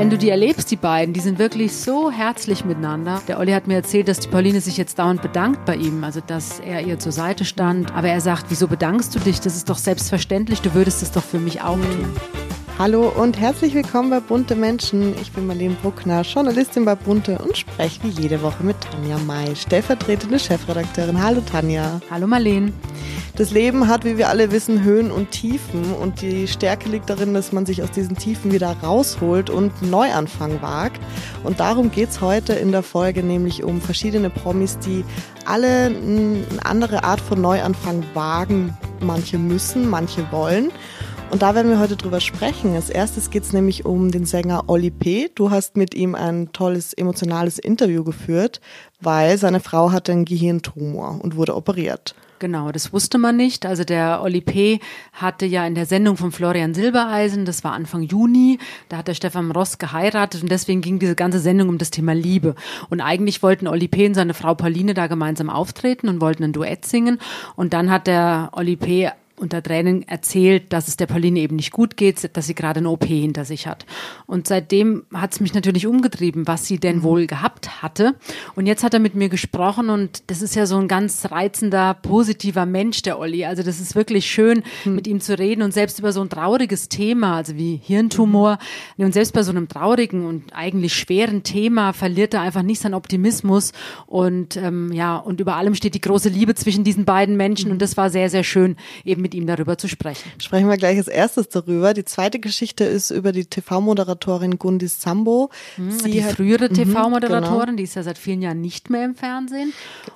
Wenn du die erlebst, die beiden, die sind wirklich so herzlich miteinander. Der Olli hat mir erzählt, dass die Pauline sich jetzt dauernd bedankt bei ihm, also dass er ihr zur Seite stand. Aber er sagt, wieso bedankst du dich? Das ist doch selbstverständlich, du würdest es doch für mich auch tun. Hallo und herzlich willkommen bei Bunte Menschen. Ich bin Marlene Bruckner, Journalistin bei Bunte und spreche wie jede Woche mit Tanja May, stellvertretende Chefredakteurin. Hallo Tanja. Hallo Marlene. Das Leben hat, wie wir alle wissen, Höhen und Tiefen und die Stärke liegt darin, dass man sich aus diesen Tiefen wieder rausholt und Neuanfang wagt. Und darum geht es heute in der Folge, nämlich um verschiedene Promis, die alle eine andere Art von Neuanfang wagen. Manche müssen, manche wollen. Und da werden wir heute drüber sprechen. Als erstes geht es nämlich um den Sänger Olli P. Du hast mit ihm ein tolles emotionales Interview geführt, weil seine Frau hatte einen Gehirntumor und wurde operiert. Genau, das wusste man nicht. Also der Olli P. hatte ja in der Sendung von Florian Silbereisen, das war Anfang Juni, da hat der Stefan Ross geheiratet und deswegen ging diese ganze Sendung um das Thema Liebe. Und eigentlich wollten Olli P. und seine Frau Pauline da gemeinsam auftreten und wollten ein Duett singen. Und dann hat der Olli P unter Tränen erzählt, dass es der Pauline eben nicht gut geht, dass sie gerade eine OP hinter sich hat. Und seitdem hat es mich natürlich umgetrieben, was sie denn mhm. wohl gehabt hatte. Und jetzt hat er mit mir gesprochen und das ist ja so ein ganz reizender, positiver Mensch, der Olli. Also das ist wirklich schön, mhm. mit ihm zu reden und selbst über so ein trauriges Thema, also wie Hirntumor, mhm. und selbst bei so einem traurigen und eigentlich schweren Thema verliert er einfach nicht seinen Optimismus und ähm, ja, und über allem steht die große Liebe zwischen diesen beiden Menschen und das war sehr, sehr schön, eben mit mit ihm darüber zu sprechen. Sprechen wir gleich als erstes darüber. Die zweite Geschichte ist über die TV-Moderatorin Gundis Zambo. Mhm, sie die hat, frühere mhm, TV-Moderatorin, genau. die ist ja seit vielen Jahren nicht mehr im Fernsehen.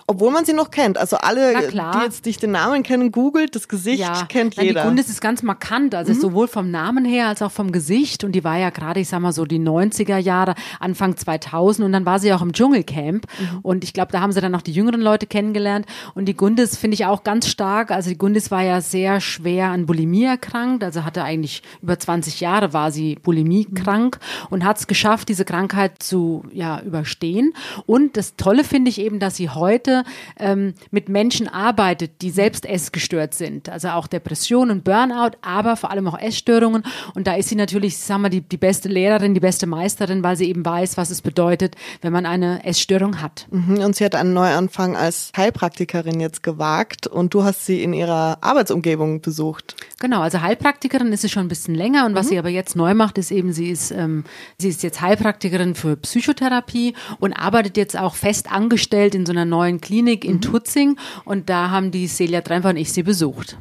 Obwohl man sie noch kennt. Also alle, die jetzt nicht den Namen kennen, googelt, das Gesicht ja, kennt jeder. Die Gundis ist ganz markant, also mhm. sowohl vom Namen her als auch vom Gesicht. Und die war ja gerade, ich sag mal so, die 90er Jahre, Anfang 2000. Und dann war sie auch im Dschungelcamp. Mhm. Und ich glaube, da haben sie dann auch die jüngeren Leute kennengelernt. Und die Gundis finde ich auch ganz stark. Also die Gundis war ja sehr sehr schwer an Bulimie erkrankt, also hatte eigentlich über 20 Jahre war sie Bulimie krank und hat es geschafft, diese Krankheit zu ja, überstehen. Und das Tolle finde ich eben, dass sie heute ähm, mit Menschen arbeitet, die selbst essgestört sind, also auch Depressionen, Burnout, aber vor allem auch Essstörungen. Und da ist sie natürlich, sagen wir, die, die beste Lehrerin, die beste Meisterin, weil sie eben weiß, was es bedeutet, wenn man eine Essstörung hat. Mhm, und sie hat einen Neuanfang als Heilpraktikerin jetzt gewagt und du hast sie in ihrer Arbeitsumgebung Umgebung besucht. Genau, also Heilpraktikerin ist sie schon ein bisschen länger und was mhm. sie aber jetzt neu macht, ist eben, sie ist, ähm, sie ist jetzt Heilpraktikerin für Psychotherapie und arbeitet jetzt auch fest angestellt in so einer neuen Klinik in mhm. Tutzing und da haben die Celia Tremper und ich sie besucht.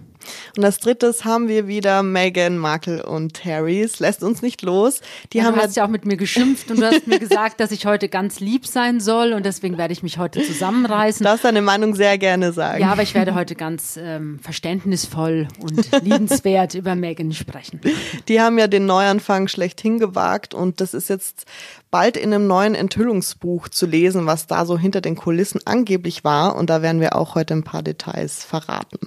Und als drittes haben wir wieder Meghan Markle und Harry. Es lässt uns nicht los. Die ja, haben du hast ja auch mit mir geschimpft und du hast mir gesagt, dass ich heute ganz lieb sein soll und deswegen werde ich mich heute zusammenreißen. Du darfst deine Meinung sehr gerne sagen. Ja, aber ich werde heute ganz ähm, verständnisvoll und liebenswert über Meghan sprechen. Die haben ja den Neuanfang schlechthin gewagt und das ist jetzt bald in einem neuen Enthüllungsbuch zu lesen, was da so hinter den Kulissen angeblich war. Und da werden wir auch heute ein paar Details verraten.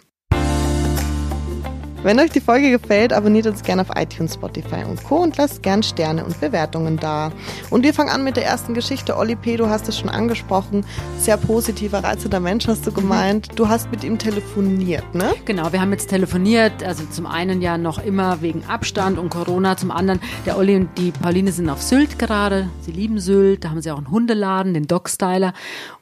Wenn euch die Folge gefällt, abonniert uns gerne auf iTunes, Spotify und Co. und lasst gern Sterne und Bewertungen da. Und wir fangen an mit der ersten Geschichte. Olli P., du hast es schon angesprochen. Sehr positiver, reizender Mensch, hast du gemeint. Du hast mit ihm telefoniert, ne? Genau, wir haben jetzt telefoniert. Also zum einen ja noch immer wegen Abstand und Corona. Zum anderen, der Olli und die Pauline sind auf Sylt gerade. Sie lieben Sylt. Da haben sie auch einen Hundeladen, den Dogstyler.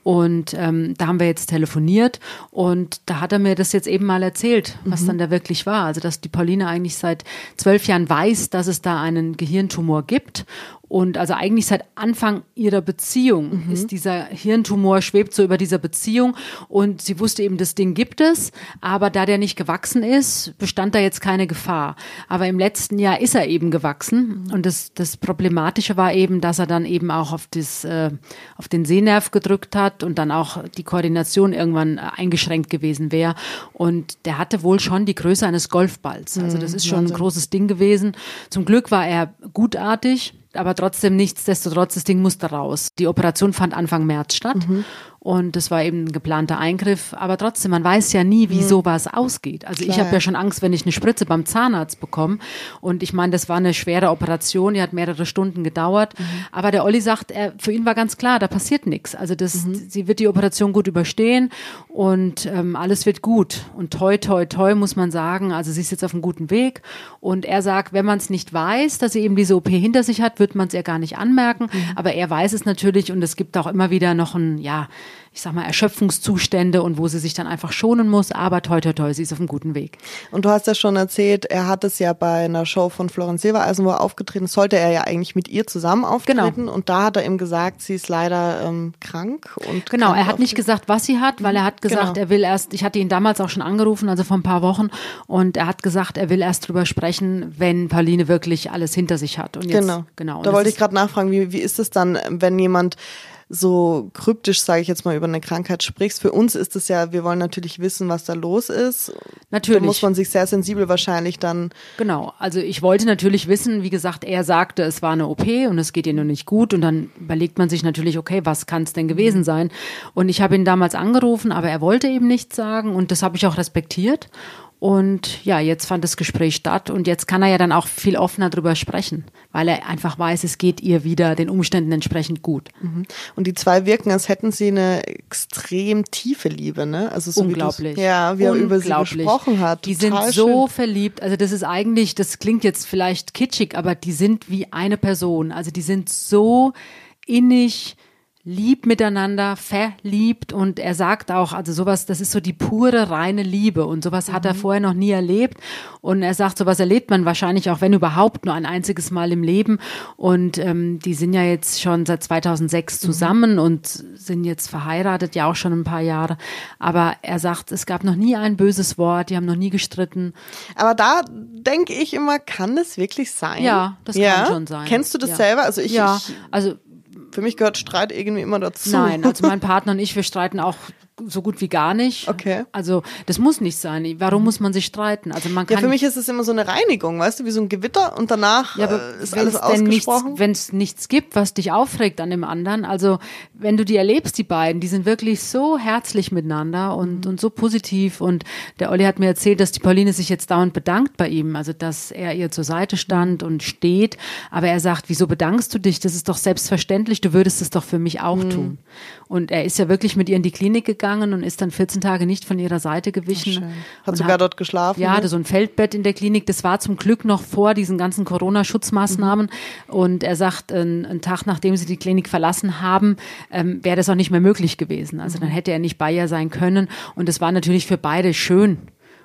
Und ähm, da haben wir jetzt telefoniert und da hat er mir das jetzt eben mal erzählt, was mhm. dann da wirklich war. Also dass die Pauline eigentlich seit zwölf Jahren weiß, dass es da einen Gehirntumor gibt und also eigentlich seit Anfang ihrer Beziehung mhm. ist dieser Hirntumor schwebt so über dieser Beziehung und sie wusste eben, das Ding gibt es, aber da der nicht gewachsen ist, bestand da jetzt keine Gefahr. Aber im letzten Jahr ist er eben gewachsen und das, das Problematische war eben, dass er dann eben auch auf, das, äh, auf den Sehnerv gedrückt hat und dann auch die Koordination irgendwann eingeschränkt gewesen wäre. Und der hatte wohl schon die Größe eines Golfballs. Also das mhm. ist schon ein großes Ding gewesen. Zum Glück war er gutartig aber trotzdem nichtsdestotrotz, das Ding musste raus. Die Operation fand Anfang März statt. Mhm. Und das war eben ein geplanter Eingriff. Aber trotzdem, man weiß ja nie, wie mhm. sowas ausgeht. Also Klar. ich habe ja schon Angst, wenn ich eine Spritze beim Zahnarzt bekomme. Und ich meine, das war eine schwere Operation, die hat mehrere Stunden gedauert. Mhm. Aber der Olli sagt, er, für ihn war ganz klar, da passiert nichts. Also das, mhm. sie wird die Operation gut überstehen und ähm, alles wird gut. Und toi, toi, toi muss man sagen. Also sie ist jetzt auf einem guten Weg. Und er sagt, wenn man es nicht weiß, dass sie eben diese OP hinter sich hat, wird man es ihr gar nicht anmerken, mhm. aber er weiß es natürlich und es gibt auch immer wieder noch ein, ja, ich sag mal, Erschöpfungszustände und wo sie sich dann einfach schonen muss, aber toi toi toi, sie ist auf einem guten Weg. Und du hast ja schon erzählt, er hat es ja bei einer Show von Florence Silbereisen, wo er aufgetreten sollte er ja eigentlich mit ihr zusammen auftreten genau. und da hat er ihm gesagt, sie ist leider ähm, krank und Genau, er hat nicht gesagt, was sie hat, weil er hat gesagt, genau. er will erst, ich hatte ihn damals auch schon angerufen, also vor ein paar Wochen und er hat gesagt, er will erst drüber sprechen, wenn Pauline wirklich alles hinter sich hat. Und jetzt, genau. genau. Da wollte ich gerade nachfragen, wie, wie ist es dann, wenn jemand so kryptisch, sage ich jetzt mal, über eine Krankheit sprichst. Für uns ist es ja, wir wollen natürlich wissen, was da los ist. Natürlich. Da muss man sich sehr sensibel wahrscheinlich dann. Genau. Also ich wollte natürlich wissen, wie gesagt, er sagte, es war eine OP und es geht ihr nur nicht gut. Und dann überlegt man sich natürlich, okay, was kann es denn gewesen sein? Und ich habe ihn damals angerufen, aber er wollte eben nichts sagen und das habe ich auch respektiert. Und ja, jetzt fand das Gespräch statt und jetzt kann er ja dann auch viel offener drüber sprechen, weil er einfach weiß, es geht ihr wieder den Umständen entsprechend gut. Mhm. Und die zwei wirken, als hätten sie eine extrem tiefe Liebe, ne? Also so Unglaublich. Wie ja, wie er über sie gesprochen hat. Die sind so schön. verliebt. Also das ist eigentlich, das klingt jetzt vielleicht kitschig, aber die sind wie eine Person. Also die sind so innig lieb miteinander, verliebt und er sagt auch, also sowas, das ist so die pure, reine Liebe und sowas mhm. hat er mhm. vorher noch nie erlebt und er sagt, sowas erlebt man wahrscheinlich auch, wenn überhaupt, nur ein einziges Mal im Leben und ähm, die sind ja jetzt schon seit 2006 mhm. zusammen mhm. und sind jetzt verheiratet, ja auch schon ein paar Jahre, aber er sagt, es gab noch nie ein böses Wort, die haben noch nie gestritten. Aber da denke ich immer, kann das wirklich sein? Ja, das ja? kann schon sein. Kennst du das ja. selber? Also ich, ja, ich, also für mich gehört Streit irgendwie immer dazu. Nein, also mein Partner und ich, wir streiten auch so gut wie gar nicht. Okay. Also das muss nicht sein. Warum muss man sich streiten? Also man kann ja, für mich ist es immer so eine Reinigung, weißt du, wie so ein Gewitter und danach ja, äh, ist alles ausgesprochen. Wenn es nichts gibt, was dich aufregt an dem anderen, also wenn du die erlebst, die beiden, die sind wirklich so herzlich miteinander und, mhm. und so positiv und der Olli hat mir erzählt, dass die Pauline sich jetzt dauernd bedankt bei ihm, also dass er ihr zur Seite stand und steht, aber er sagt, wieso bedankst du dich? Das ist doch selbstverständlich, du würdest es doch für mich auch mhm. tun. Und er ist ja wirklich mit ihr in die Klinik gegangen gegangen und ist dann 14 Tage nicht von ihrer Seite gewichen. Ach, hat sogar hat, dort geschlafen? Ja, ne? hatte so ein Feldbett in der Klinik. Das war zum Glück noch vor diesen ganzen Corona-Schutzmaßnahmen. Mhm. Und er sagt, ein, einen Tag nachdem sie die Klinik verlassen haben, ähm, wäre das auch nicht mehr möglich gewesen. Also dann mhm. hätte er nicht bei ihr sein können. Und es war natürlich für beide schön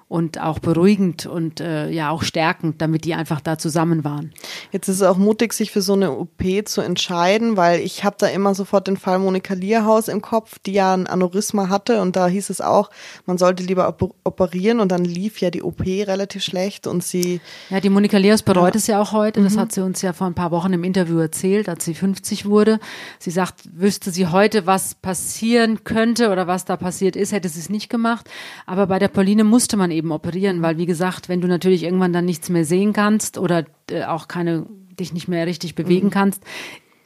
und auch beruhigend und äh, ja auch stärkend, damit die einfach da zusammen waren. Jetzt ist es auch mutig, sich für so eine OP zu entscheiden, weil ich habe da immer sofort den Fall Monika Lierhaus im Kopf, die ja ein Aneurysma hatte und da hieß es auch, man sollte lieber operieren und dann lief ja die OP relativ schlecht und sie... Ja, die Monika Lierhaus bereut ja. es ja auch heute, das mhm. hat sie uns ja vor ein paar Wochen im Interview erzählt, als sie 50 wurde. Sie sagt, wüsste sie heute, was passieren könnte oder was da passiert ist, hätte sie es nicht gemacht, aber bei der Pauline musste man eben eben operieren, weil wie gesagt, wenn du natürlich irgendwann dann nichts mehr sehen kannst oder äh, auch keine dich nicht mehr richtig bewegen mhm. kannst,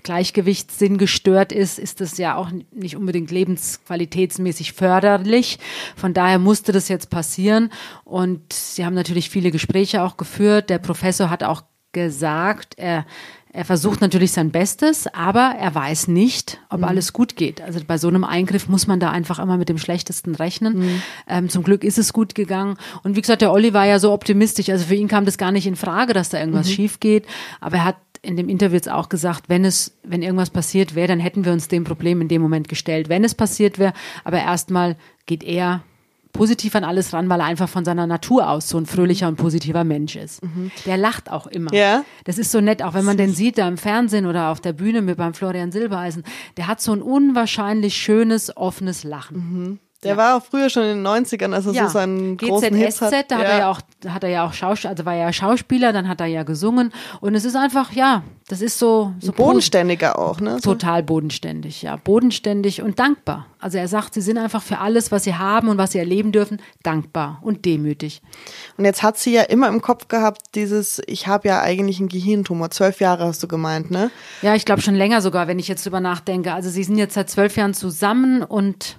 Gleichgewichtssinn gestört ist, ist das ja auch nicht unbedingt lebensqualitätsmäßig förderlich. Von daher musste das jetzt passieren. Und sie haben natürlich viele Gespräche auch geführt. Der Professor hat auch gesagt, er er versucht natürlich sein Bestes, aber er weiß nicht, ob mhm. alles gut geht. Also bei so einem Eingriff muss man da einfach immer mit dem Schlechtesten rechnen. Mhm. Ähm, zum Glück ist es gut gegangen. Und wie gesagt, der Olli war ja so optimistisch. Also für ihn kam das gar nicht in Frage, dass da irgendwas mhm. schief geht. Aber er hat in dem Interview jetzt auch gesagt, wenn es, wenn irgendwas passiert wäre, dann hätten wir uns dem Problem in dem Moment gestellt, wenn es passiert wäre. Aber erstmal geht er positiv an alles ran, weil er einfach von seiner Natur aus so ein fröhlicher und positiver Mensch ist. Mhm. Der lacht auch immer. Ja. Das ist so nett, auch wenn man den sieht da im Fernsehen oder auf der Bühne mit beim Florian Silbereisen. Der hat so ein unwahrscheinlich schönes, offenes Lachen. Mhm. Der ja. war auch früher schon in den 90ern, als er ja. so seinen großen GZSZ, Hits hat. da hat ja. er ja auch, hat er ja auch Schauspieler, also war er ja Schauspieler, dann hat er ja gesungen und es ist einfach, ja, das ist so, so bodenständiger auch, ne? Total bodenständig, ja, bodenständig und dankbar. Also er sagt, sie sind einfach für alles, was sie haben und was sie erleben dürfen, dankbar und demütig. Und jetzt hat sie ja immer im Kopf gehabt, dieses, ich habe ja eigentlich einen Gehirntumor. Zwölf Jahre hast du gemeint, ne? Ja, ich glaube schon länger sogar, wenn ich jetzt drüber nachdenke. Also sie sind jetzt seit zwölf Jahren zusammen und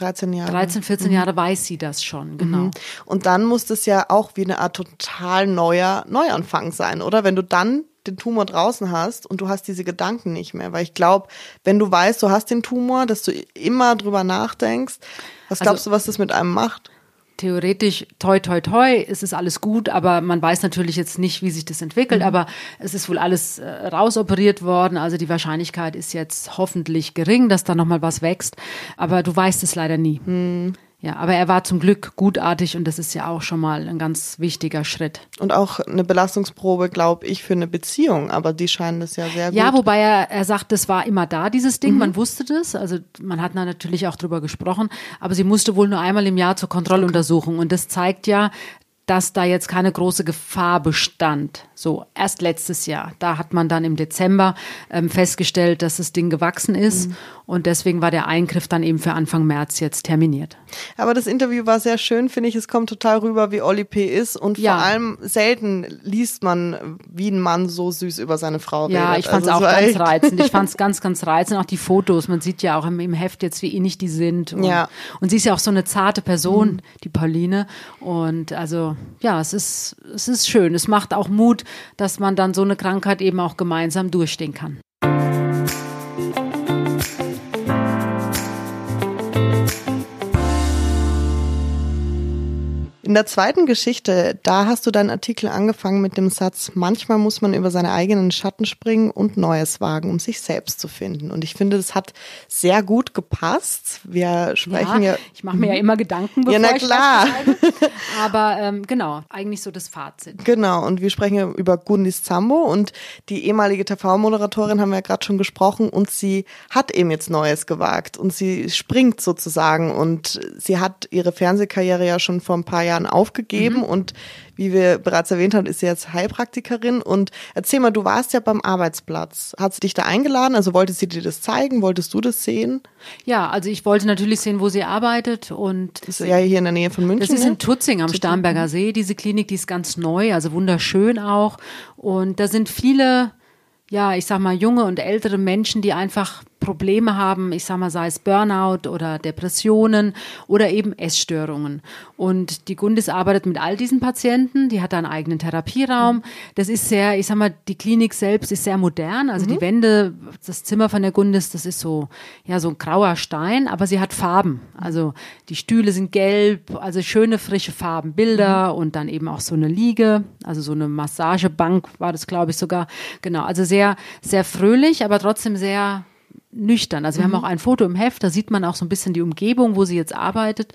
13 Jahre. 13, 14 mhm. Jahre weiß sie das schon, genau. Mhm. Und dann muss das ja auch wie eine Art total neuer Neuanfang sein, oder? Wenn du dann den Tumor draußen hast und du hast diese Gedanken nicht mehr. Weil ich glaube, wenn du weißt, du hast den Tumor, dass du immer drüber nachdenkst, was glaubst also, du, was das mit einem macht? Theoretisch toi toi toi, es ist alles gut, aber man weiß natürlich jetzt nicht, wie sich das entwickelt, mhm. aber es ist wohl alles äh, rausoperiert worden, also die Wahrscheinlichkeit ist jetzt hoffentlich gering, dass da nochmal was wächst, aber du weißt es leider nie. Mhm. Ja, aber er war zum Glück gutartig und das ist ja auch schon mal ein ganz wichtiger Schritt. Und auch eine Belastungsprobe, glaube ich, für eine Beziehung, aber die scheinen das ja sehr gut. Ja, wobei er, er sagt, das war immer da, dieses Ding, mhm. man wusste das, also man hat da natürlich auch drüber gesprochen, aber sie musste wohl nur einmal im Jahr zur Kontrolluntersuchung und das zeigt ja, dass da jetzt keine große Gefahr bestand. So, erst letztes Jahr. Da hat man dann im Dezember ähm, festgestellt, dass das Ding gewachsen ist. Mhm. Und deswegen war der Eingriff dann eben für Anfang März jetzt terminiert. Aber das Interview war sehr schön, finde ich. Es kommt total rüber, wie Oli P. ist. Und ja. vor allem selten liest man, wie ein Mann so süß über seine Frau redet. Ja, ich fand es also auch ganz reizend. Ich fand es ganz, ganz reizend. Auch die Fotos. Man sieht ja auch im, im Heft jetzt, wie ähnlich die sind. Und, ja. und sie ist ja auch so eine zarte Person, mhm. die Pauline. Und also ja, es ist, es ist schön. Es macht auch Mut, dass man dann so eine Krankheit eben auch gemeinsam durchstehen kann. In der zweiten Geschichte, da hast du deinen Artikel angefangen mit dem Satz, manchmal muss man über seine eigenen Schatten springen und Neues wagen, um sich selbst zu finden. Und ich finde, das hat sehr gut gepasst. Wir sprechen ja. ja ich mache mir ja mhm. immer Gedanken, bevor ja, na klar. ich Aber ähm, genau, eigentlich so das Fazit. Genau, und wir sprechen ja über Gundis Zambo und die ehemalige TV-Moderatorin haben wir ja gerade schon gesprochen und sie hat eben jetzt Neues gewagt und sie springt sozusagen und sie hat ihre Fernsehkarriere ja schon vor ein paar Jahren Jahren aufgegeben mhm. und wie wir bereits erwähnt haben, ist sie jetzt Heilpraktikerin. Und erzähl mal, du warst ja beim Arbeitsplatz. Hat sie dich da eingeladen? Also wollte sie dir das zeigen? Wolltest du das sehen? Ja, also ich wollte natürlich sehen, wo sie arbeitet. Und das ist ja hier in der Nähe von München. Das ist in Tutzing am Starnberger See. Diese Klinik, die ist ganz neu, also wunderschön auch. Und da sind viele ja, ich sag mal, junge und ältere Menschen, die einfach Probleme haben, ich sag mal, sei es Burnout oder Depressionen oder eben Essstörungen. Und die Gundis arbeitet mit all diesen Patienten, die hat einen eigenen Therapieraum. Das ist sehr, ich sag mal, die Klinik selbst ist sehr modern. Also mhm. die Wände, das Zimmer von der Gundis, das ist so, ja, so ein grauer Stein, aber sie hat Farben. Also die Stühle sind gelb, also schöne frische Farben, Bilder mhm. und dann eben auch so eine Liege, also so eine Massagebank war das, glaube ich, sogar. Genau, also sehr, sehr fröhlich, aber trotzdem sehr nüchtern. Also wir mhm. haben auch ein Foto im Heft, da sieht man auch so ein bisschen die Umgebung, wo sie jetzt arbeitet.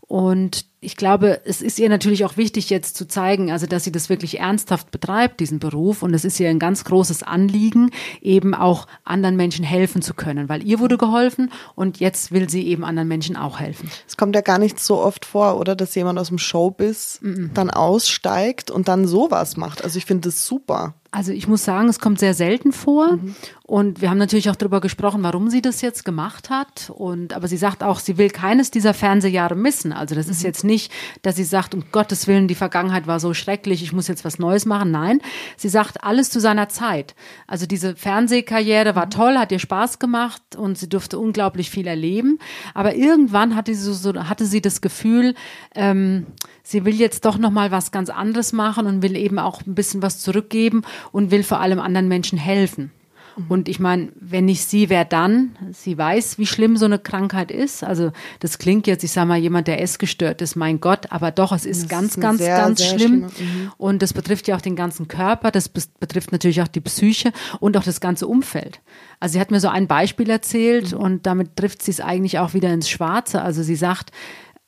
Und ich glaube, es ist ihr natürlich auch wichtig, jetzt zu zeigen, also dass sie das wirklich ernsthaft betreibt, diesen Beruf. Und es ist ihr ein ganz großes Anliegen, eben auch anderen Menschen helfen zu können, weil ihr wurde geholfen und jetzt will sie eben anderen Menschen auch helfen. Es kommt ja gar nicht so oft vor, oder, dass jemand aus dem Showbiz mhm. dann aussteigt und dann sowas macht. Also ich finde das super. Also ich muss sagen, es kommt sehr selten vor. Mhm. Und wir haben natürlich auch darüber gesprochen, warum sie das jetzt gemacht hat. Und aber sie sagt auch, sie will keines dieser Fernsehjahre missen. Also das mhm. ist jetzt nicht, dass sie sagt, um Gottes Willen, die Vergangenheit war so schrecklich, ich muss jetzt was Neues machen. Nein, sie sagt alles zu seiner Zeit. Also diese Fernsehkarriere war mhm. toll, hat ihr Spaß gemacht und sie durfte unglaublich viel erleben. Aber irgendwann hatte sie so, hatte sie das Gefühl, ähm, sie will jetzt doch noch mal was ganz anderes machen und will eben auch ein bisschen was zurückgeben und will vor allem anderen Menschen helfen. Mhm. Und ich meine, wenn nicht sie, wer dann? Sie weiß, wie schlimm so eine Krankheit ist. Also das klingt jetzt, ich sage mal, jemand, der essgestört ist, mein Gott, aber doch, es ist das ganz, ist ganz, sehr, ganz sehr schlimm. Mhm. Und das betrifft ja auch den ganzen Körper, das betrifft natürlich auch die Psyche und auch das ganze Umfeld. Also sie hat mir so ein Beispiel erzählt mhm. und damit trifft sie es eigentlich auch wieder ins Schwarze. Also sie sagt,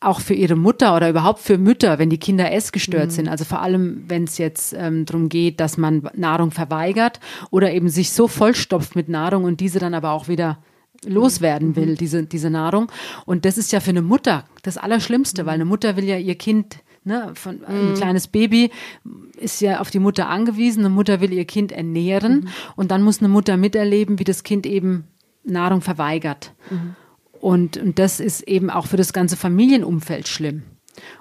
auch für ihre Mutter oder überhaupt für Mütter, wenn die Kinder essgestört mhm. sind. Also vor allem, wenn es jetzt ähm, darum geht, dass man Nahrung verweigert oder eben sich so vollstopft mit Nahrung und diese dann aber auch wieder loswerden mhm. will, mhm. diese, diese Nahrung. Und das ist ja für eine Mutter das Allerschlimmste, mhm. weil eine Mutter will ja ihr Kind Ne, von, ein mhm. kleines Baby ist ja auf die Mutter angewiesen. Eine Mutter will ihr Kind ernähren mhm. und dann muss eine Mutter miterleben, wie das Kind eben Nahrung verweigert. Mhm. Und, und das ist eben auch für das ganze Familienumfeld schlimm.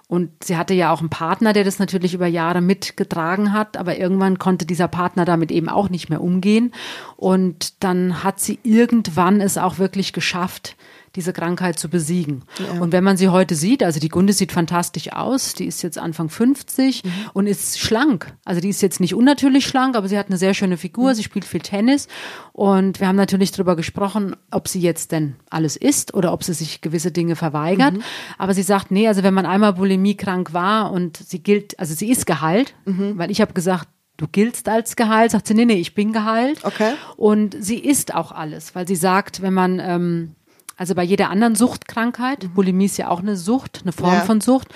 Und sie hatte ja auch einen Partner, der das natürlich über Jahre mitgetragen hat, aber irgendwann konnte dieser Partner damit eben auch nicht mehr umgehen. Und dann hat sie irgendwann es auch wirklich geschafft, diese Krankheit zu besiegen. Ja. Und wenn man sie heute sieht, also die Gunde sieht fantastisch aus, die ist jetzt Anfang 50 mhm. und ist schlank. Also die ist jetzt nicht unnatürlich schlank, aber sie hat eine sehr schöne Figur, mhm. sie spielt viel Tennis und wir haben natürlich darüber gesprochen, ob sie jetzt denn alles isst oder ob sie sich gewisse Dinge verweigert. Mhm. Aber sie sagt, nee, also wenn man einmal Bulimie krank war und sie gilt, also sie ist geheilt, Mhm. weil ich habe gesagt, du giltst als geheilt, sagt sie, nee, nee, ich bin geheilt. Okay. Und sie isst auch alles, weil sie sagt, wenn man, ähm, also bei jeder anderen Suchtkrankheit, Bulimie ist ja auch eine Sucht, eine Form Mhm. Ja. von Sucht,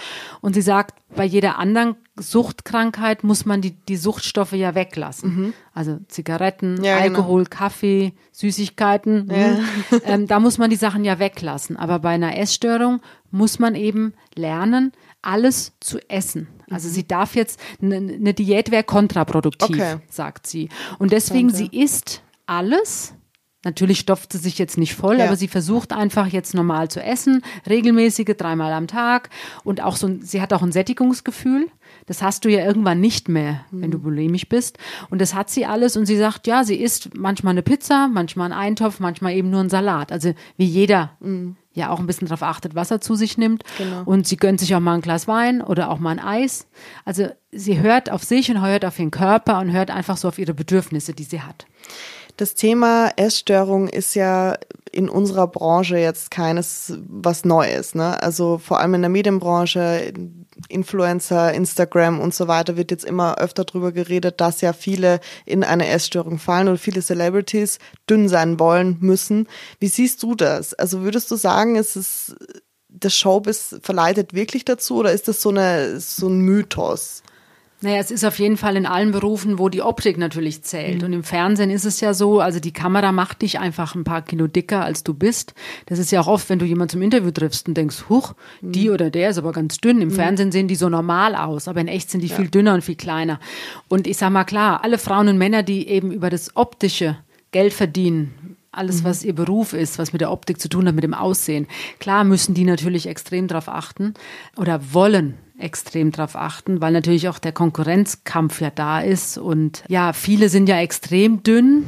und sie sagt, bei jeder anderen Suchtkrankheit muss man die, die Suchtstoffe ja weglassen. Also Zigaretten, Mhm. Ja, genau. Alkohol, Kaffee, Süßigkeiten, hm. ähm, da muss man die Sachen ja weglassen. Aber bei einer Essstörung muss man eben lernen, alles zu essen. Also Mhm. sie darf jetzt, eine eine Diät wäre kontraproduktiv, Okay. sagt sie. Und deswegen, sie isst alles. Natürlich stopft sie sich jetzt nicht voll, Ja. aber sie versucht einfach jetzt normal zu essen, regelmäßige, dreimal am Tag. Und auch so, ein- sie hat auch ein Sättigungsgefühl. Das hast du ja irgendwann nicht mehr, wenn du bulimisch bist. Und das hat sie alles. Und sie sagt, ja, sie isst manchmal eine Pizza, manchmal einen Eintopf, manchmal eben nur einen Salat. Also wie jeder ja auch ein bisschen darauf achtet, was er zu sich nimmt. Genau. Und sie gönnt sich auch mal ein Glas Wein oder auch mal ein Eis. Also sie hört auf sich und hört auf ihren Körper und hört einfach so auf ihre Bedürfnisse, die sie hat. Das Thema Essstörung ist ja in unserer Branche jetzt keines was Neues. Ne? Also vor allem in der Medienbranche, Influencer, Instagram und so weiter wird jetzt immer öfter drüber geredet, dass ja viele in eine Essstörung fallen und viele Celebrities dünn sein wollen müssen. Wie siehst du das? Also würdest du sagen, ist es das Showbiz verleitet wirklich dazu oder ist das so eine so ein Mythos? Naja, es ist auf jeden Fall in allen Berufen, wo die Optik natürlich zählt. Und im Fernsehen ist es ja so, also die Kamera macht dich einfach ein paar Kilo dicker, als du bist. Das ist ja auch oft, wenn du jemanden zum Interview triffst und denkst, huch, die oder der ist aber ganz dünn. Im Fernsehen sehen die so normal aus, aber in echt sind die viel dünner und viel kleiner. Und ich sag mal klar, alle Frauen und Männer, die eben über das Optische Geld verdienen, alles, was ihr Beruf ist, was mit der Optik zu tun hat, mit dem Aussehen. Klar müssen die natürlich extrem drauf achten oder wollen extrem drauf achten, weil natürlich auch der Konkurrenzkampf ja da ist. Und ja, viele sind ja extrem dünn.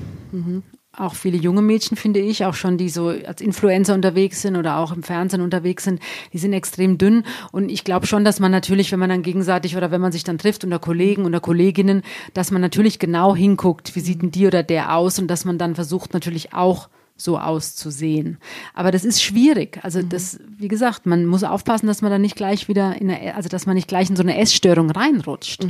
Auch viele junge Mädchen, finde ich, auch schon, die so als Influencer unterwegs sind oder auch im Fernsehen unterwegs sind, die sind extrem dünn. Und ich glaube schon, dass man natürlich, wenn man dann gegenseitig oder wenn man sich dann trifft unter Kollegen oder Kolleginnen, dass man natürlich genau hinguckt, wie sieht denn die oder der aus und dass man dann versucht natürlich auch so auszusehen. Aber das ist schwierig. Also das, wie gesagt, man muss aufpassen, dass man dann nicht gleich wieder in eine, also dass man nicht gleich in so eine Essstörung reinrutscht.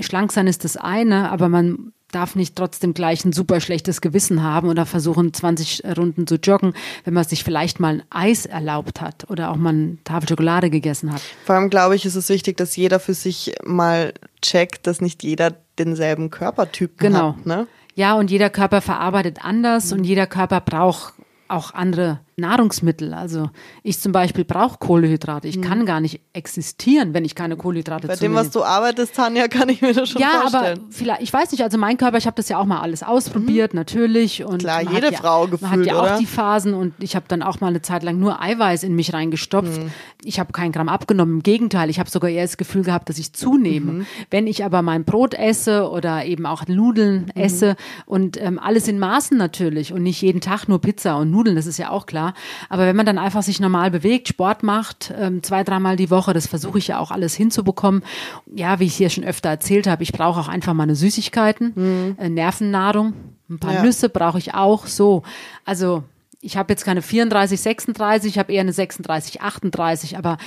Schlank sein ist das eine, aber man darf nicht trotzdem gleich ein super schlechtes Gewissen haben oder versuchen, 20 Runden zu joggen, wenn man sich vielleicht mal ein Eis erlaubt hat oder auch mal eine Tafel Schokolade gegessen hat. Vor allem glaube ich, ist es wichtig, dass jeder für sich mal checkt, dass nicht jeder denselben Körpertypen Genau. hat. Ne? Ja, und jeder Körper verarbeitet anders und jeder Körper braucht auch andere Nahrungsmittel. Also ich zum Beispiel brauche Kohlenhydrate. Ich kann gar nicht existieren, wenn ich keine Kohlenhydrate Mhm. Bei zu dem, was du arbeitest, Tanja, kann ich mir das schon ja, vorstellen. aber vielleicht, ich weiß nicht, also mein Körper, ich habe das ja auch mal alles ausprobiert, natürlich. Und Mhm. Klar, jede ja, Frau Man hat gefühlt, ja auch oder? die Phasen und ich habe dann auch mal eine Zeit lang nur Eiweiß in mich reingestopft. Mhm. Ich habe keinen Gramm abgenommen, im Gegenteil, ich habe sogar eher das Gefühl gehabt, dass ich zunehme. Mhm. Wenn ich aber mein Brot esse oder eben auch Nudeln Mhm. esse und ähm, alles in Maßen natürlich und nicht jeden Tag nur Pizza und Nudeln, das ist ja auch klar. Aber wenn man dann einfach sich normal bewegt, Sport macht, ähm, zwei, dreimal die Woche, das versuche ich ja auch alles hinzubekommen. Ja, wie ich hier schon öfter erzählt habe, ich brauche auch einfach meine Süßigkeiten, äh, Nervennahrung, ein paar Mhm. Ja. Nüsse brauche ich auch so. Also ich habe jetzt keine 34, 36, ich habe eher eine 36, 38, aber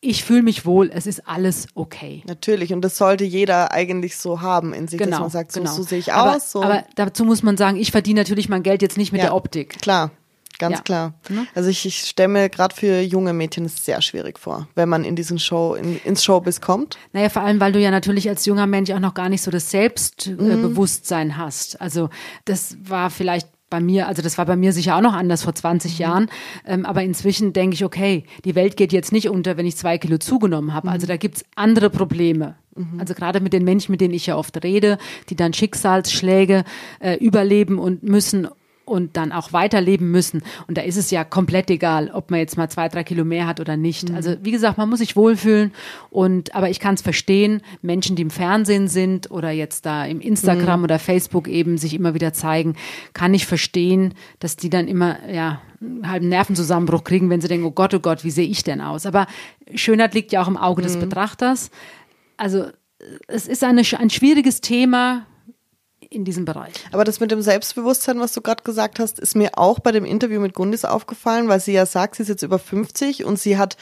ich fühle mich wohl, es ist alles okay. Natürlich, und das sollte jeder eigentlich so haben in sich, dass man sagt, so, genau. so sehe ich aber, aus. So. Aber dazu muss man sagen, ich verdiene natürlich mein Geld jetzt nicht mit Ja. der Optik. Klar, ganz Ja. klar. Ne? Also ich, ich stelle mir gerade für junge Mädchen es sehr schwierig vor, wenn man in diesen Show, in, ins Showbiz kommt. Naja, vor allem, weil du ja natürlich als junger Mensch auch noch gar nicht so das Selbstbewusstsein hast. Also das war vielleicht bei mir, also das war bei mir sicher auch noch anders vor 20 Jahren. Ähm, aber inzwischen denke ich, okay, die Welt geht jetzt nicht unter, wenn ich zwei Kilo zugenommen habe. Also da gibt's andere Probleme. Also gerade mit den Menschen, mit denen ich ja oft rede, die dann Schicksalsschläge äh, überleben und müssen und dann auch weiterleben müssen. Und da ist es ja komplett egal, ob man jetzt mal zwei, drei Kilo mehr hat oder nicht. Also wie gesagt, man muss sich wohlfühlen. Und aber ich kann es verstehen, Menschen, die im Fernsehen sind oder jetzt da im Instagram oder Facebook eben sich immer wieder zeigen, kann ich verstehen, dass die dann immer ja einen halben Nervenzusammenbruch kriegen, wenn sie denken, oh Gott, oh Gott, wie sehe ich denn aus? Aber Schönheit liegt ja auch im Auge des Betrachters. Also es ist eine, ein schwieriges Thema in diesem Bereich. Aber das mit dem Selbstbewusstsein, was du gerade gesagt hast, ist mir auch bei dem Interview mit Gundis aufgefallen, weil sie ja sagt, sie ist jetzt über 50 und sie hat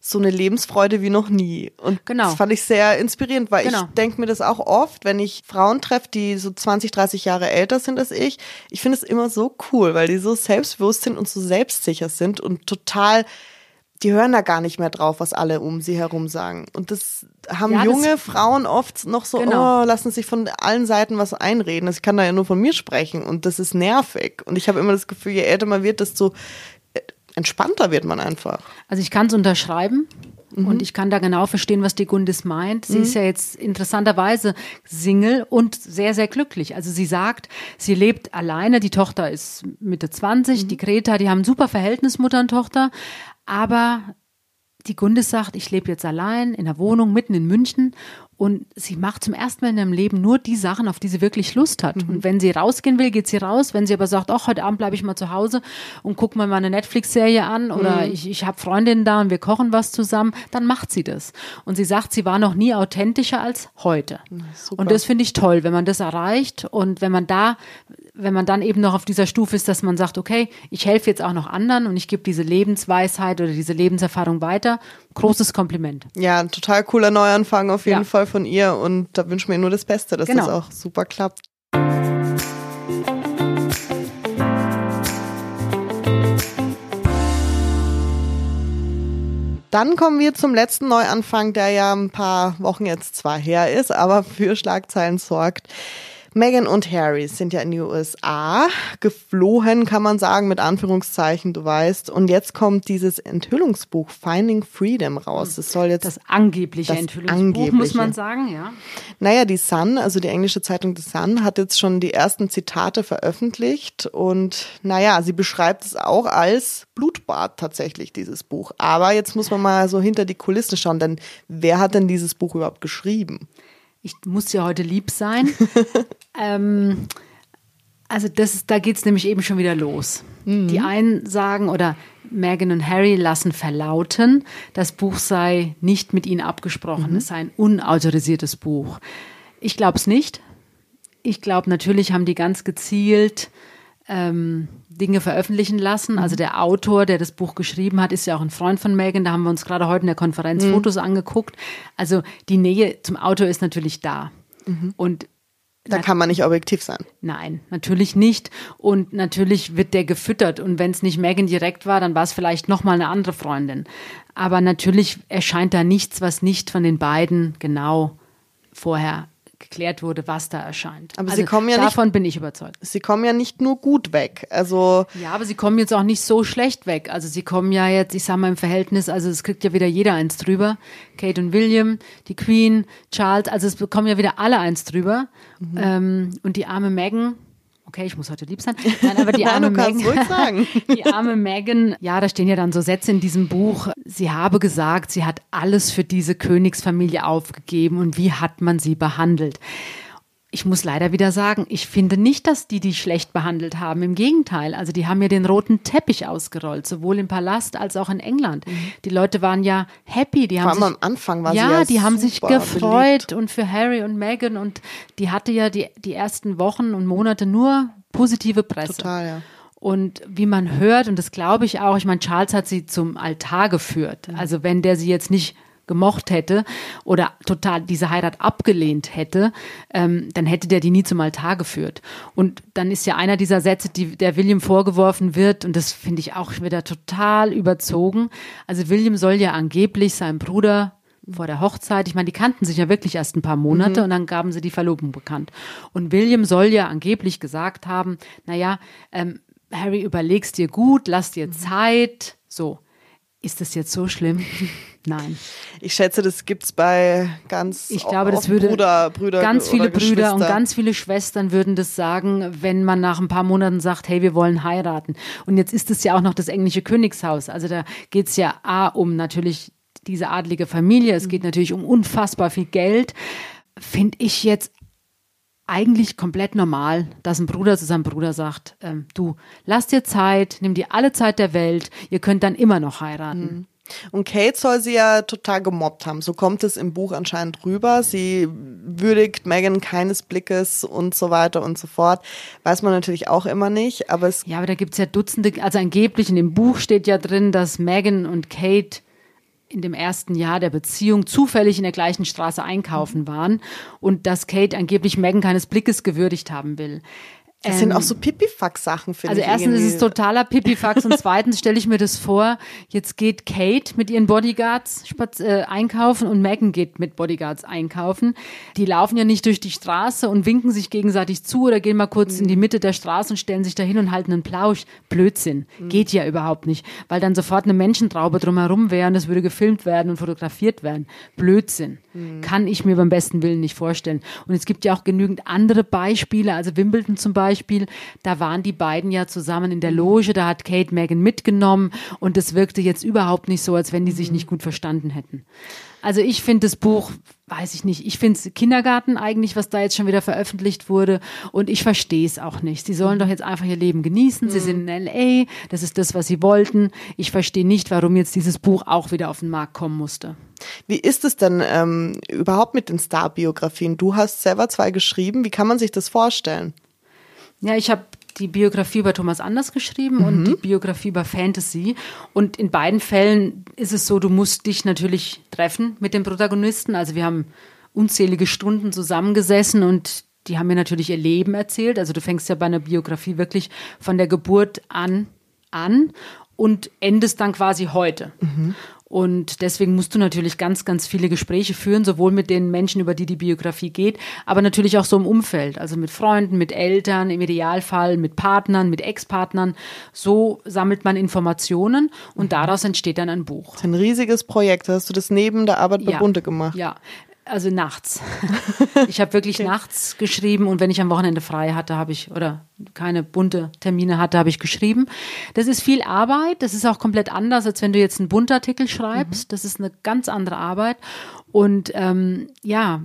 so eine Lebensfreude wie noch nie. Und genau. das fand ich sehr inspirierend, weil genau. ich denke mir das auch oft, wenn ich Frauen treffe, die so 20, 30 Jahre älter sind als ich. Ich finde es immer so cool, weil die so selbstbewusst sind und so selbstsicher sind und total die hören da gar nicht mehr drauf, was alle um sie herum sagen. Und das haben ja, junge das Frauen oft noch so, genau. oh, lassen sich von allen Seiten was einreden. Ich kann da ja nur von mir sprechen und das ist nervig. Und ich habe immer das Gefühl, je älter man wird, desto äh, entspannter wird man einfach. Also ich kann es unterschreiben. Mhm. Und ich kann da genau verstehen, was die Gundis meint. Sie mhm. ist ja jetzt interessanterweise Single und sehr, sehr glücklich. Also sie sagt, sie lebt alleine. Die Tochter ist Mitte 20. Mhm. Die Greta, die haben ein super Verhältnis, Mutter und Tochter. Aber die Gundis sagt, ich lebe jetzt allein in der Wohnung mitten in München und sie macht zum ersten Mal in ihrem Leben nur die Sachen, auf die sie wirklich Lust hat. Mhm. Und wenn sie rausgehen will, geht sie raus. Wenn sie aber sagt, ach, heute Abend bleibe ich mal zu Hause und gucke mir mal eine Netflix-Serie an oder mhm. ich, ich habe Freundinnen da und wir kochen was zusammen, dann macht sie das. Und sie sagt, sie war noch nie authentischer als heute. Super. Und das finde ich toll, wenn man das erreicht und wenn man da wenn man dann eben noch auf dieser Stufe ist, dass man sagt, okay, ich helfe jetzt auch noch anderen und ich gebe diese Lebensweisheit oder diese Lebenserfahrung weiter, großes Kompliment. Ja, ein total cooler Neuanfang auf jeden ja. Fall von ihr und da wünsche ich mir nur das Beste, dass genau. das auch super klappt. Dann kommen wir zum letzten Neuanfang, der ja ein paar Wochen jetzt zwar her ist, aber für Schlagzeilen sorgt. Meghan und Harry sind ja in die USA geflohen, kann man sagen, mit Anführungszeichen, du weißt. Und jetzt kommt dieses Enthüllungsbuch Finding Freedom raus. Das soll jetzt das angebliche das Enthüllungsbuch, angebliche. muss man sagen, ja. Naja, die Sun, also die englische Zeitung The Sun, hat jetzt schon die ersten Zitate veröffentlicht und naja, sie beschreibt es auch als Blutbad tatsächlich, dieses Buch. Aber jetzt muss man mal so hinter die Kulissen schauen, denn wer hat denn dieses Buch überhaupt geschrieben? ich muss ja heute lieb sein. ähm, also das, da geht es nämlich eben schon wieder los. Mhm. Die einen sagen oder Meghan und Harry lassen verlauten, das Buch sei nicht mit ihnen abgesprochen, mhm. es sei ein unautorisiertes Buch. Ich glaube es nicht. Ich glaube, natürlich haben die ganz gezielt ähm, Dinge veröffentlichen lassen. Also mhm. der Autor, der das Buch geschrieben hat, ist ja auch ein Freund von Megan. Da haben wir uns gerade heute in der Konferenz mhm. Fotos angeguckt. Also die Nähe zum Autor ist natürlich da. Mhm. Und da kann man nicht objektiv sein. Nein, natürlich nicht. Und natürlich wird der gefüttert. Und wenn es nicht Megan direkt war, dann war es vielleicht nochmal eine andere Freundin. Aber natürlich erscheint da nichts, was nicht von den beiden genau vorher geklärt wurde, was da erscheint. Aber also sie kommen ja davon nicht, bin ich überzeugt. Sie kommen ja nicht nur gut weg. Also ja, aber sie kommen jetzt auch nicht so schlecht weg. Also sie kommen ja jetzt, ich sag mal im Verhältnis, also es kriegt ja wieder jeder eins drüber. Kate und William, die Queen, Charles, also es bekommen ja wieder alle eins drüber. Mhm. Ähm, und die arme Megan, okay, ich muss heute lieb sein. Nein, aber die arme Megan, die arme Megan, ja, da stehen ja dann so Sätze in diesem Buch. Sie habe gesagt, sie hat alles für diese Königsfamilie aufgegeben und wie hat man sie behandelt? Ich muss leider wieder sagen, ich finde nicht, dass die die schlecht behandelt haben. Im Gegenteil, also die haben ja den roten Teppich ausgerollt, sowohl im Palast als auch in England. Mhm. Die Leute waren ja happy. Die haben Vor allem sich, am Anfang war ja, sie ja die haben sich gefreut beliebt. und für Harry und Meghan und die hatte ja die, die ersten Wochen und Monate nur positive Presse. Total, ja. Und wie man hört, und das glaube ich auch, ich meine, Charles hat sie zum Altar geführt. Mhm. Also wenn der sie jetzt nicht gemocht hätte oder total diese Heirat abgelehnt hätte, ähm, dann hätte der die nie zum Altar geführt. Und dann ist ja einer dieser Sätze, die der William vorgeworfen wird, und das finde ich auch wieder total überzogen. Also William soll ja angeblich seinem Bruder vor der Hochzeit, ich meine, die kannten sich ja wirklich erst ein paar Monate mhm. und dann gaben sie die Verlobung bekannt. Und William soll ja angeblich gesagt haben, naja, ähm, Harry, überlegst dir gut, lass dir Zeit, so. Ist das jetzt so schlimm? Nein. Ich schätze, das gibt es bei ganz ich glaube, das würde Brüder, Brüder ganz viele Brüder und ganz viele Schwestern würden das sagen, wenn man nach ein paar Monaten sagt, hey, wir wollen heiraten. Und jetzt ist es ja auch noch das englische Königshaus. Also da geht es ja A um natürlich diese adlige Familie, es geht natürlich um unfassbar viel Geld. Finde ich jetzt eigentlich komplett normal, dass ein Bruder zu seinem Bruder sagt, ähm, du, lass dir Zeit, nimm dir alle Zeit der Welt, ihr könnt dann immer noch heiraten. Mhm. Und Kate soll sie ja total gemobbt haben. So kommt es im Buch anscheinend rüber. Sie würdigt Megan keines Blickes und so weiter und so fort. Weiß man natürlich auch immer nicht, aber es. Ja, aber da gibt es ja Dutzende, also angeblich in dem Buch steht ja drin, dass Megan und Kate in dem ersten Jahr der Beziehung zufällig in der gleichen Straße einkaufen waren und dass Kate angeblich Megan keines Blickes gewürdigt haben will. Das ähm, sind auch so Pipifax-Sachen, finde also ich. Also erstens ist es totaler Pipifax und zweitens stelle ich mir das vor, jetzt geht Kate mit ihren Bodyguards äh, einkaufen und Megan geht mit Bodyguards einkaufen. Die laufen ja nicht durch die Straße und winken sich gegenseitig zu oder gehen mal kurz mhm. in die Mitte der Straße und stellen sich da hin und halten einen Plausch. Blödsinn. Mhm. Geht ja überhaupt nicht, weil dann sofort eine Menschentraube drumherum wäre und es würde gefilmt werden und fotografiert werden. Blödsinn. Mhm. Kann ich mir beim besten Willen nicht vorstellen. Und es gibt ja auch genügend andere Beispiele, also Wimbledon zum Beispiel, Beispiel, da waren die beiden ja zusammen in der Loge, da hat Kate Megan mitgenommen und es wirkte jetzt überhaupt nicht so, als wenn die sich nicht gut verstanden hätten. Also ich finde das Buch, weiß ich nicht, ich finde es Kindergarten eigentlich, was da jetzt schon wieder veröffentlicht wurde und ich verstehe es auch nicht. Sie sollen doch jetzt einfach ihr Leben genießen, sie sind in LA, das ist das, was sie wollten. Ich verstehe nicht, warum jetzt dieses Buch auch wieder auf den Markt kommen musste. Wie ist es denn ähm, überhaupt mit den Star-Biografien? Du hast selber zwei geschrieben, wie kann man sich das vorstellen? Ja, ich habe die Biografie über Thomas Anders geschrieben mhm. und die Biografie über Fantasy. Und in beiden Fällen ist es so, du musst dich natürlich treffen mit dem Protagonisten. Also wir haben unzählige Stunden zusammengesessen und die haben mir natürlich ihr Leben erzählt. Also du fängst ja bei einer Biografie wirklich von der Geburt an an und endest dann quasi heute. Mhm. Und deswegen musst du natürlich ganz, ganz viele Gespräche führen, sowohl mit den Menschen, über die die Biografie geht, aber natürlich auch so im Umfeld, also mit Freunden, mit Eltern, im Idealfall mit Partnern, mit Ex-Partnern. So sammelt man Informationen und mhm. daraus entsteht dann ein Buch. Ein riesiges Projekt. Hast du das neben der Arbeit bei ja, Bunte gemacht? Ja, also nachts. Ich habe wirklich okay. nachts geschrieben und wenn ich am Wochenende frei hatte, habe ich oder keine bunte Termine hatte, habe ich geschrieben. Das ist viel Arbeit. Das ist auch komplett anders, als wenn du jetzt einen Buntartikel schreibst. Mhm. Das ist eine ganz andere Arbeit. Und ähm, ja,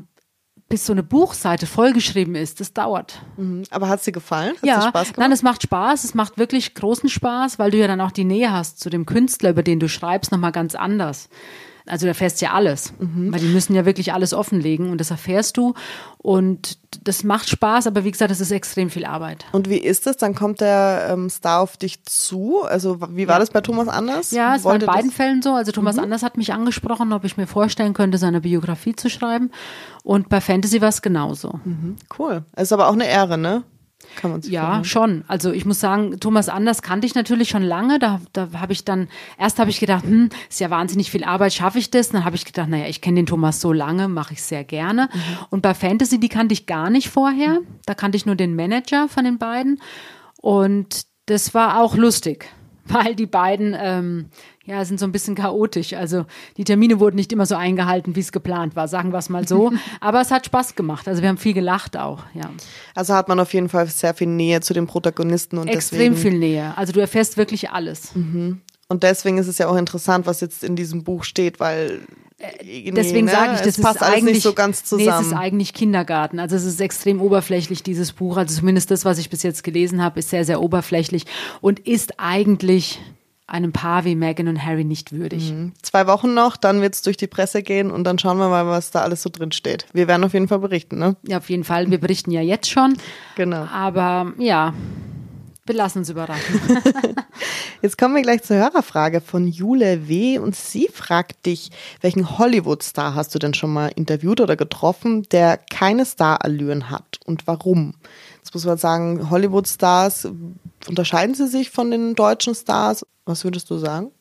bis so eine Buchseite vollgeschrieben ist, das dauert. Mhm. Aber hat es dir gefallen? Hat ja, Spaß gemacht? nein, es macht Spaß. Es macht wirklich großen Spaß, weil du ja dann auch die Nähe hast zu dem Künstler, über den du schreibst, nochmal ganz anders. Also da erfährst du ja alles, mhm. weil die müssen ja wirklich alles offenlegen und das erfährst du und das macht Spaß, aber wie gesagt, das ist extrem viel Arbeit. Und wie ist es? Dann kommt der ähm, Star auf dich zu. Also wie war ja. das bei Thomas Anders? Ja, es Wollte war in beiden Fällen so. Also Thomas mhm. Anders hat mich angesprochen, ob ich mir vorstellen könnte, seine Biografie zu schreiben. Und bei Fantasy war es genauso. Mhm. Cool. Es ist aber auch eine Ehre, ne? Kann man sich ja, vorstellen. schon. Also ich muss sagen, Thomas Anders kannte ich natürlich schon lange. Da, da habe ich dann, erst habe ich gedacht, hm, ist ja wahnsinnig viel Arbeit, schaffe ich das? Dann habe ich gedacht, naja, ich kenne den Thomas so lange, mache ich sehr gerne. Mhm. Und bei Fantasy, die kannte ich gar nicht vorher. Da kannte ich nur den Manager von den beiden. Und das war auch lustig, weil die beiden ähm, ja, sind so ein bisschen chaotisch. Also die Termine wurden nicht immer so eingehalten, wie es geplant war, sagen wir es mal so. Aber es hat Spaß gemacht. Also wir haben viel gelacht auch, ja. Also hat man auf jeden Fall sehr viel Nähe zu den Protagonisten und Extrem deswegen viel Nähe. Also du erfährst wirklich alles. Mhm. Und deswegen ist es ja auch interessant, was jetzt in diesem Buch steht, weil äh, Deswegen ne? sage ich, das passt ist eigentlich nicht so ganz zusammen. Nee, es ist eigentlich Kindergarten. Also es ist extrem oberflächlich dieses Buch. Also zumindest das, was ich bis jetzt gelesen habe, ist sehr sehr oberflächlich und ist eigentlich einem Paar wie Meghan und Harry nicht würdig. Mhm. Zwei Wochen noch, dann wird es durch die Presse gehen und dann schauen wir mal, was da alles so drin steht. Wir werden auf jeden Fall berichten, ne? Ja, auf jeden Fall. Wir berichten ja jetzt schon. Genau. Aber ja, wir lassen uns überraschen. Jetzt kommen wir gleich zur Hörerfrage von Jule W. Und sie fragt dich, welchen Hollywood-Star hast du denn schon mal interviewt oder getroffen, der keine Starallüren hat und warum? Jetzt muss man sagen, Hollywood-Stars, unterscheiden sie sich von den deutschen Stars? Was würdest du sagen?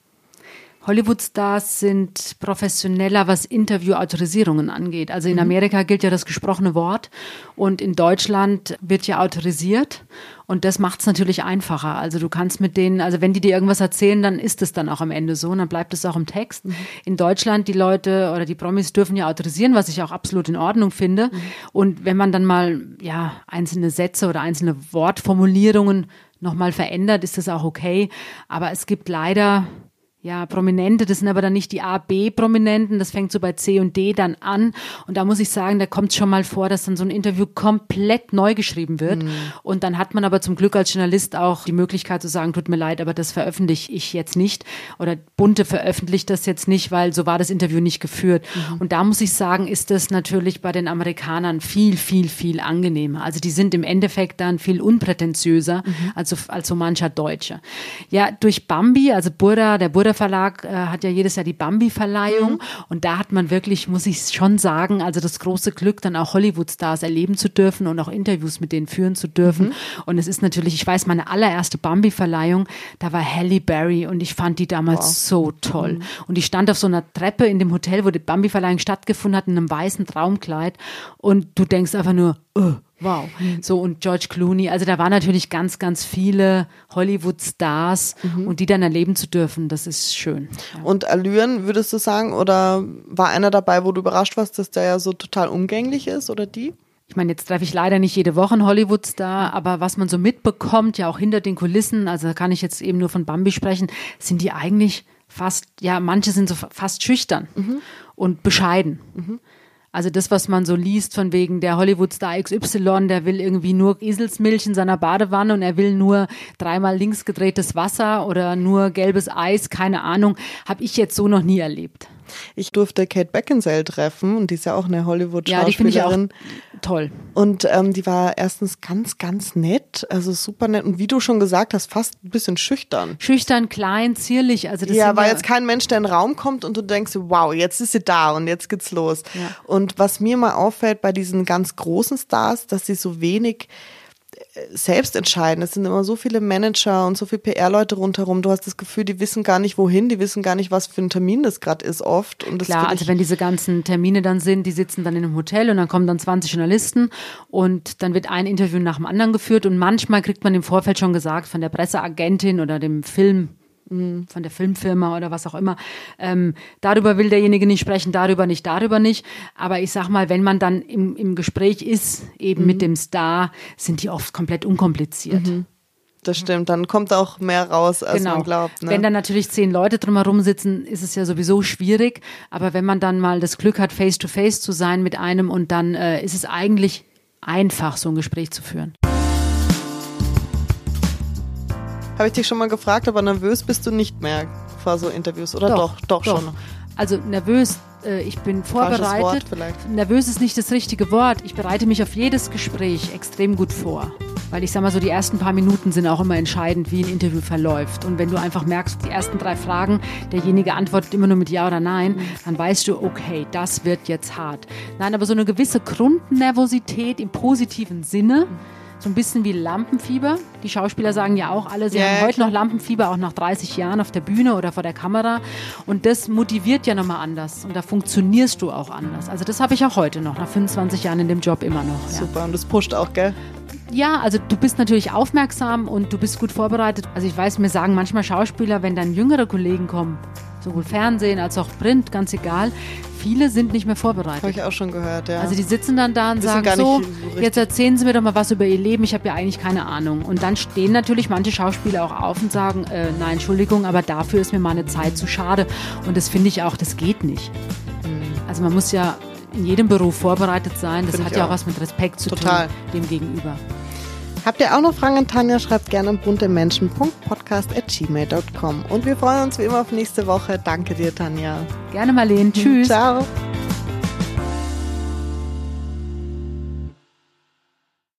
Hollywood-Stars sind professioneller, was Interviewautorisierungen angeht. Also in mhm. Amerika gilt ja das gesprochene Wort und in Deutschland wird ja autorisiert und das macht es natürlich einfacher. Also du kannst mit denen, also wenn die dir irgendwas erzählen, dann ist es dann auch am Ende so und dann bleibt es auch im Text. Mhm. In Deutschland, die Leute oder die Promis dürfen ja autorisieren, was ich auch absolut in Ordnung finde. Mhm. Und wenn man dann mal ja einzelne Sätze oder einzelne Wortformulierungen nochmal verändert, ist das auch okay. Aber es gibt leider ja, Prominente, das sind aber dann nicht die A, B-Prominenten, das fängt so bei C und D dann an. Und da muss ich sagen, da kommt schon mal vor, dass dann so ein Interview komplett neu geschrieben wird. Mhm. Und dann hat man aber zum Glück als Journalist auch die Möglichkeit zu sagen, tut mir leid, aber das veröffentliche ich jetzt nicht. Oder Bunte veröffentlicht das jetzt nicht, weil so war das Interview nicht geführt. Mhm. Und da muss ich sagen, ist das natürlich bei den Amerikanern viel, viel, viel angenehmer. Also die sind im Endeffekt dann viel unprätentiöser mhm. als, als so mancher Deutsche. Ja, durch Bambi, also Burda, der Burda Brüder Verlag äh, hat ja jedes Jahr die Bambi-Verleihung mhm. und da hat man wirklich, muss ich schon sagen, also das große Glück, dann auch Hollywood-Stars erleben zu dürfen und auch Interviews mit denen führen zu dürfen. Mhm. Und es ist natürlich, ich weiß, meine allererste Bambi-Verleihung, da war Halle Berry und ich fand die damals wow. so toll. Mhm. Und ich stand auf so einer Treppe in dem Hotel, wo die Bambi-Verleihung stattgefunden hat, in einem weißen Traumkleid und du denkst einfach nur, oh, Wow. So und George Clooney, also da waren natürlich ganz, ganz viele Hollywood-Stars mhm. und die dann erleben zu dürfen, das ist schön. Ja. Und Allüren, würdest du sagen, oder war einer dabei, wo du überrascht warst, dass der ja so total umgänglich ist oder die? Ich meine, jetzt treffe ich leider nicht jede Woche einen Hollywood-Star, aber was man so mitbekommt, ja auch hinter den Kulissen, also da kann ich jetzt eben nur von Bambi sprechen, sind die eigentlich fast, ja, manche sind so fast schüchtern mhm. und bescheiden. Mhm. Also das, was man so liest von wegen der Hollywood-Star XY, der will irgendwie nur Eselsmilch in seiner Badewanne und er will nur dreimal links gedrehtes Wasser oder nur gelbes Eis, keine Ahnung, habe ich jetzt so noch nie erlebt. Ich durfte Kate Beckinsale treffen und die ist ja auch eine Hollywood-Schauspielerin. Ja, die finde ich auch toll. Und ähm, die war erstens ganz, ganz nett, also super nett und wie du schon gesagt hast, fast ein bisschen schüchtern. Schüchtern, klein, zierlich. Also das ja, weil jetzt kein Mensch, der in den Raum kommt und du denkst, wow, jetzt ist sie da und jetzt geht's los. Ja. Und was mir mal auffällt bei diesen ganz großen Stars, dass sie so wenig selbst entscheiden. Es sind immer so viele Manager und so viele PR-Leute rundherum. Du hast das Gefühl, die wissen gar nicht wohin, die wissen gar nicht, was für ein Termin das gerade ist oft. Und Klar, also wenn diese ganzen Termine dann sind, die sitzen dann in einem Hotel und dann kommen dann 20 Journalisten und dann wird ein Interview nach dem anderen geführt und manchmal kriegt man im Vorfeld schon gesagt von der Presseagentin oder dem Film von der Filmfirma oder was auch immer. Ähm, darüber will derjenige nicht sprechen, darüber nicht, darüber nicht. Aber ich sag mal, wenn man dann im, im Gespräch ist, eben mhm. mit dem Star, sind die oft komplett unkompliziert. Mhm. Das stimmt, dann kommt auch mehr raus, als genau. man glaubt. Ne? Wenn dann natürlich zehn Leute drumherum sitzen, ist es ja sowieso schwierig. Aber wenn man dann mal das Glück hat, face to face zu sein mit einem und dann äh, ist es eigentlich einfach, so ein Gespräch zu führen. Habe ich dich schon mal gefragt, aber nervös bist du nicht mehr vor so Interviews, oder doch? Doch, doch, doch. schon. Also nervös, äh, ich bin vorbereitet. Wort vielleicht. Nervös ist nicht das richtige Wort. Ich bereite mich auf jedes Gespräch extrem gut vor. Weil ich sag mal so, die ersten paar Minuten sind auch immer entscheidend, wie ein Interview verläuft. Und wenn du einfach merkst, die ersten drei Fragen, derjenige antwortet immer nur mit Ja oder Nein, dann weißt du, okay, das wird jetzt hart. Nein, aber so eine gewisse Grundnervosität im positiven Sinne. Mhm so ein bisschen wie Lampenfieber. Die Schauspieler sagen ja auch alle, sie yeah, haben heute noch Lampenfieber, auch nach 30 Jahren auf der Bühne oder vor der Kamera. Und das motiviert ja nochmal anders. Und da funktionierst du auch anders. Also das habe ich auch heute noch, nach 25 Jahren in dem Job immer noch. Ja. Super, und das pusht auch, gell? Ja, also du bist natürlich aufmerksam und du bist gut vorbereitet. Also ich weiß, mir sagen manchmal Schauspieler, wenn dann jüngere Kollegen kommen, sowohl Fernsehen als auch Print, ganz egal, viele sind nicht mehr vorbereitet. Habe ich auch schon gehört, ja. Also die sitzen dann da und sagen so, so jetzt erzählen Sie mir doch mal was über Ihr Leben, ich habe ja eigentlich keine Ahnung. Und dann stehen natürlich manche Schauspieler auch auf und sagen, äh, nein, Entschuldigung, aber dafür ist mir meine Zeit zu schade. Und das finde ich auch, das geht nicht. Mhm. Also man muss ja in jedem Beruf vorbereitet sein. Das Find hat ja auch was mit Respekt zu Total. tun dem Gegenüber. Habt ihr auch noch Fragen an Tanja? Schreibt gerne an buntemenschen.podcast.gmail.com. Und wir freuen uns wie immer auf nächste Woche. Danke dir, Tanja. Gerne, Marlene. Tschüss. Ciao.